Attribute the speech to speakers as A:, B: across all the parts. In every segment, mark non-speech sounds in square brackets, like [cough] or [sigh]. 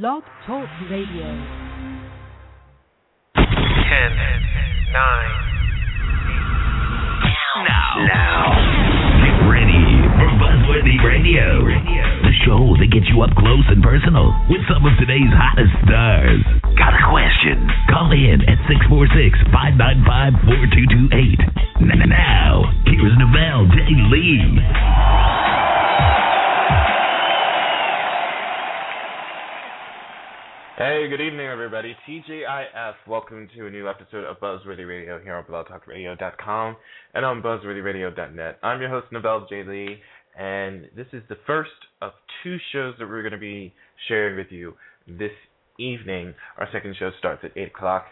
A: Blog Talk Radio.
B: 10, 9.
C: Now. Now. Get ready for Buzzworthy Radio. The show that gets you up close and personal with some of today's hottest stars. Got a question? Call in at 646-595-4228. Now, here's Novell J. Lee.
D: Hey, good evening, everybody. TGIF. Welcome to a new episode of Buzzworthy Radio here on BlogTalkRadio.com and on BuzzworthyRadio.net. I'm your host, Novell J. Lee, and this is the first of two shows that we're going to be sharing with you this evening. Our second show starts at 8 o'clock,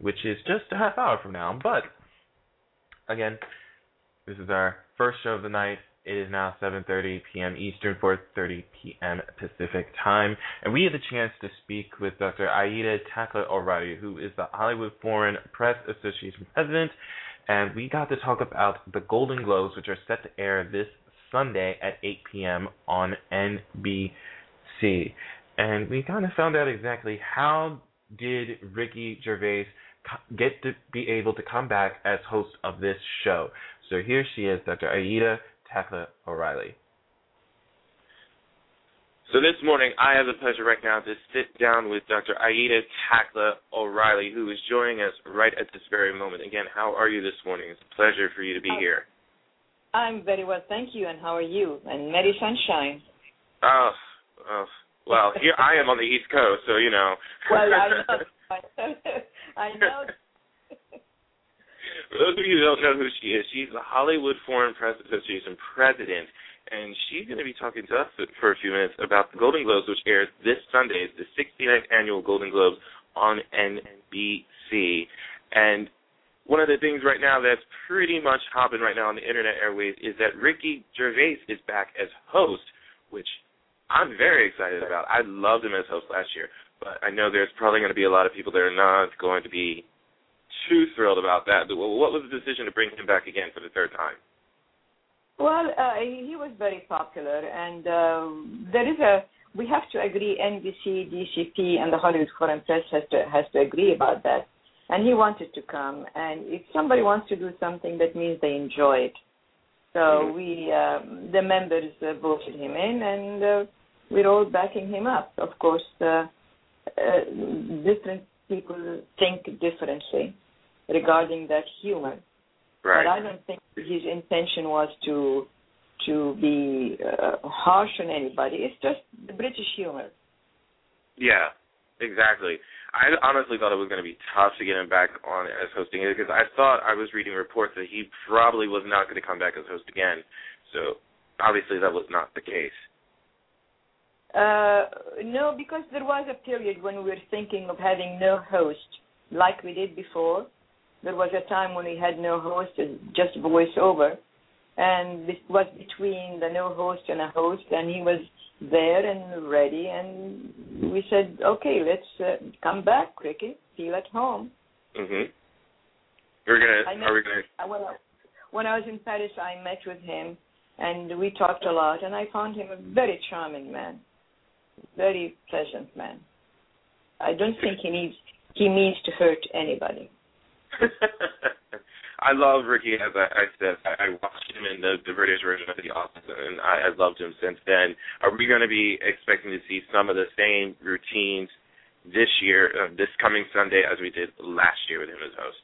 D: which is just a half hour from now. But, again, this is our first show of the night. It is now 7:30 p.m. Eastern, 4:30 p.m. Pacific time, and we had the chance to speak with Dr. Aida Takla O'Reilly, who is the Hollywood Foreign Press Association president, and we got to talk about the Golden Globes, which are set to air this Sunday at 8 p.m. on NBC, and we kind of found out exactly how did Ricky Gervais get to be able to come back as host of this show. So here she is, Dr. Aida Takla O'Reilly. So this morning, I have the pleasure right now to sit down with Dr. Aida Takla O'Reilly, who is joining us right at this very moment. Again, how are you this morning? It's a pleasure for you to be oh. here.
E: I'm very well, thank you. And how are you? And Merry Sunshine.
D: Oh, oh well, here I am on the East Coast, so you know.
E: well, I know. [laughs] [laughs] I know.
D: For those of you who don't know who she is, she's the Hollywood Foreign Press Association president, and she's going to be talking to us for a few minutes about the Golden Globes, which airs this Sunday. The 69th annual Golden Globes on NBC. And one of the things right now that's pretty much hopping right now on the internet airways is that Ricky Gervais is back as host, which I'm very excited about. I loved him as host last year, but I know there's probably going to be a lot of people that are not going to be too thrilled about that. What was the decision to bring him back again for the third time?
E: Well, uh, he was very popular, and uh, there is a. We have to agree. NBC, DCP, and the Hollywood Foreign Press has to has to agree about that. And he wanted to come. And if somebody wants to do something, that means they enjoy it. So mm-hmm. we, uh, the members, uh, voted him in, and uh, we're all backing him up. Of course, uh, uh, different people think differently regarding that humor.
D: Right.
E: But I don't think his intention was to to be uh, harsh on anybody. It's just the British humor.
D: Yeah, exactly. I honestly thought it was going to be tough to get him back on as hosting it because I thought I was reading reports that he probably was not going to come back as host again. So obviously that was not the case.
E: Uh, no, because there was a period when we were thinking of having no host like we did before, there was a time when we had no host, just voiceover, and this was between the no host and a host, and he was there and ready, and we said, okay, let's uh, come back, Ricky, feel at home.
D: Mhm. We're gonna.
E: met,
D: are we gonna?
E: When I, when I was in Paris, I met with him, and we talked a lot, and I found him a very charming man, very pleasant man. I don't think he needs he means to hurt anybody. [laughs]
D: I love Ricky, as I, I said. I, I watched him in the, the British version of The Office, and I have loved him since then. Are we going to be expecting to see some of the same routines this year, uh, this coming Sunday, as we did last year with him as host?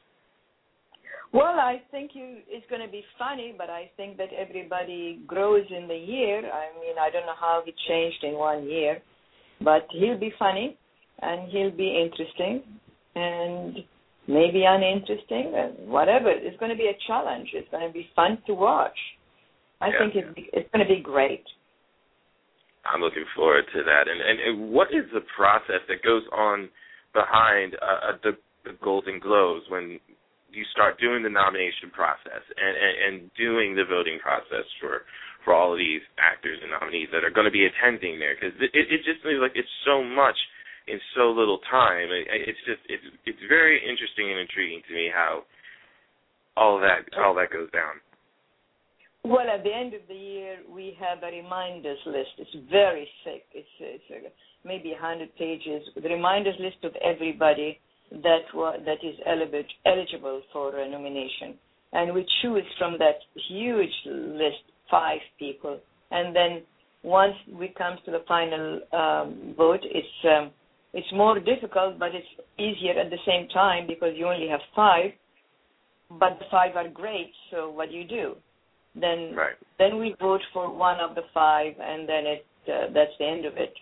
E: Well, I think you, it's going to be funny, but I think that everybody grows in the year. I mean, I don't know how he changed in one year, but he'll be funny and he'll be interesting. And maybe uninteresting, whatever. It's going to be a challenge. It's going to be fun to watch. I
D: yeah.
E: think it's it's going to be great.
D: I'm looking forward to that. And and, what is the process that goes on behind uh, the, the Golden Globes when you start doing the nomination process and, and, and doing the voting process for for all of these actors and nominees that are going to be attending there? Because it, it just seems like it's so much in so little time. It's just it's it's very interesting and intriguing to me how all that all that goes down.
E: Well, at the end of the year, we have a reminders list. It's very thick. It's, it's uh, maybe 100 pages. The reminders list of everybody that wa- that is eligible eligible for a nomination, and we choose from that huge list five people, and then once we come to the final um, vote, it's um, it's more difficult, but it's easier at the same time because you only have five, but the five are great. So what do you do? Then
D: Right.
E: then we vote for one of the five, and then it uh, that's the end of it.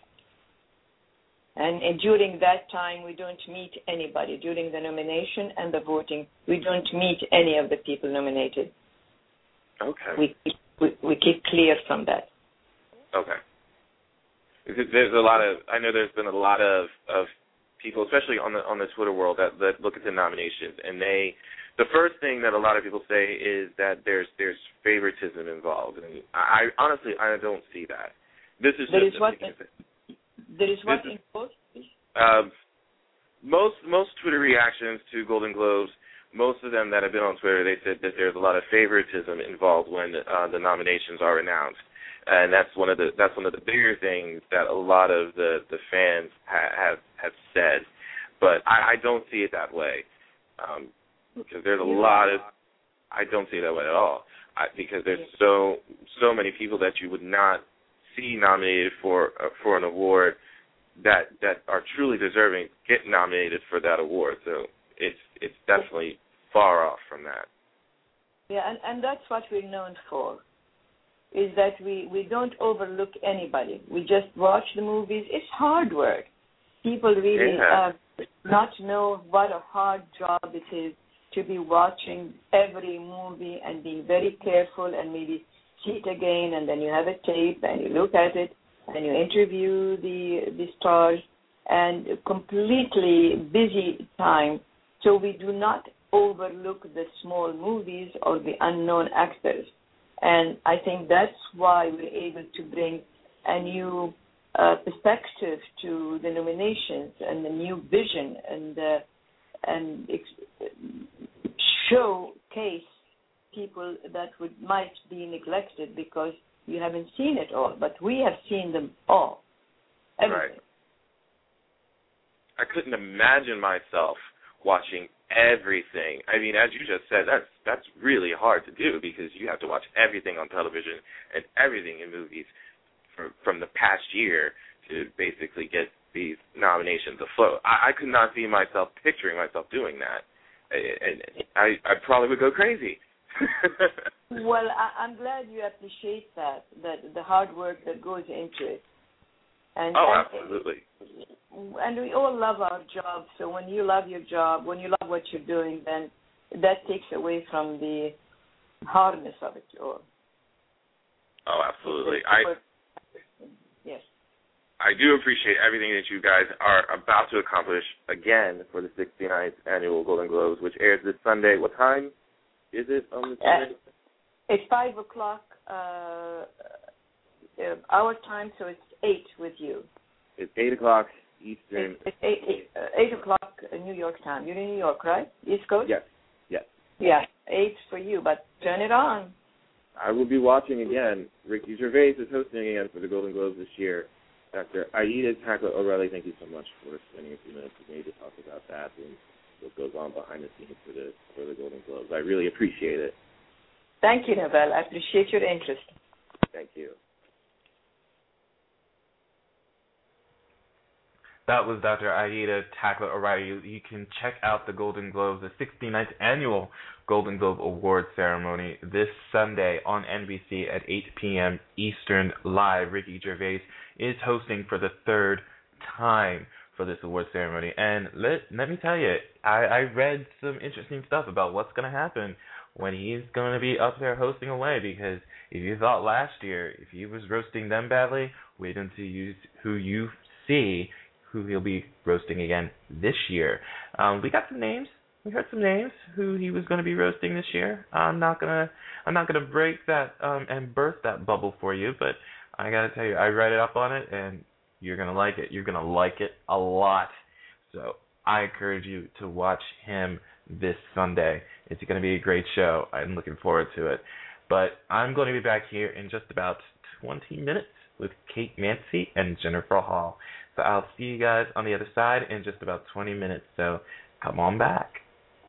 E: And, and during that time, we don't meet anybody. During the nomination and the voting, we don't meet any of the people nominated.
D: Okay.
E: We we, we keep clear from that.
D: Okay. There's a lot of I know there's been a lot of of people, especially on the on the Twitter world, that that look at the nominations and they the first thing that a lot of people say is that there's there's favoritism involved, and I, I honestly I don't see that. This is
E: There
D: just
E: is what-
D: because
E: There is what
D: um, most most Twitter reactions to Golden Globes, most of them that have been on Twitter, they said that there's a lot of favoritism involved when uh, the nominations are announced, and that's one of the that's one of the bigger things that a lot of the the fans ha- have have said. But I, I don't see it that way, um, because there's a lot of I don't see it that way at all. I, because there's so so many people that you would not see nominated for uh, for an award that that are truly deserving get nominated for that award. So it's it's definitely far off from that.
E: Yeah, and, and that's what we're known for. Is that we, we don't overlook anybody. We just watch the movies. It's hard work. People really
D: Yeah.
E: uh, not know what a hard job it is to be watching every movie and being very careful and maybe see it again and then you have a tape and you look at it and you interview the the stars and completely busy time so we do not overlook the small movies or the unknown actors and i think that's why we're able to bring a new uh, perspective to the nominations and the new vision and uh, and ex- showcase people that would might be neglected because you haven't seen it all, but we have seen them all. Everything.
D: Right. I couldn't imagine myself watching everything. I mean, as you just said, that's that's really hard to do because you have to watch everything on television and everything in movies from from the past year to basically get these nominations afloat. I, I could not see myself picturing myself doing that, and I I probably would go crazy. [laughs]
E: Well, I, I'm glad you appreciate that, that the hard work that goes into it. And,
D: oh, absolutely.
E: and we all love our job. So when you love your job, when you love what you're doing, then that takes away from the hardness of it all.
D: Oh, absolutely. I
E: yes.
D: I do appreciate everything that you guys are about to accomplish again for the 69th annual Golden Globes, which airs this Sunday. What time is it on the Sunday?
E: It's five o'clock uh, uh, our time, so it's eight with you.
A: It's eight o'clock Eastern.
E: It's, it's eight, eight, uh, eight o'clock uh, New York time. You're in New York, right? East Coast.
A: Yes, yes.
E: Yeah, eight for you, but turn it on.
A: I will be watching again. Ricky Gervais is hosting again for the Golden Globes this year. Dr. Aida Takla O'Reilly, thank you so much for spending a few minutes with me to talk about that and what goes on behind the scenes for the for the Golden Globes. I really appreciate it.
E: Thank you, Nabel. I appreciate your interest.
A: Thank you.
D: That was Dr. Aida Takla O'Reilly. You, you can check out the Golden Globes, the 69th annual Golden Globe Award ceremony this Sunday on NBC at 8 p.m. Eastern live. Ricky Gervais is hosting for the third time for this award ceremony. And let let me tell you, I, I read some interesting stuff about what's going to happen when he's going to be up there hosting away. Because if you thought last year, if he was roasting them badly, wait until you who you see who he'll be roasting again this year. Um, we got some names. We heard some names who he was going to be roasting this year. I'm not gonna I'm not gonna break that um, and burst that bubble for you, but I gotta tell you, I read it up on it, and you're gonna like it. You're gonna like it a lot. So I encourage you to watch him this Sunday. It's gonna be a great show. I'm looking forward to it.
F: But I'm going to be back here in just about 20 minutes with Kate Mancy and Jennifer Hall. So I'll see you guys on the other side in just about 20 minutes. So come on back.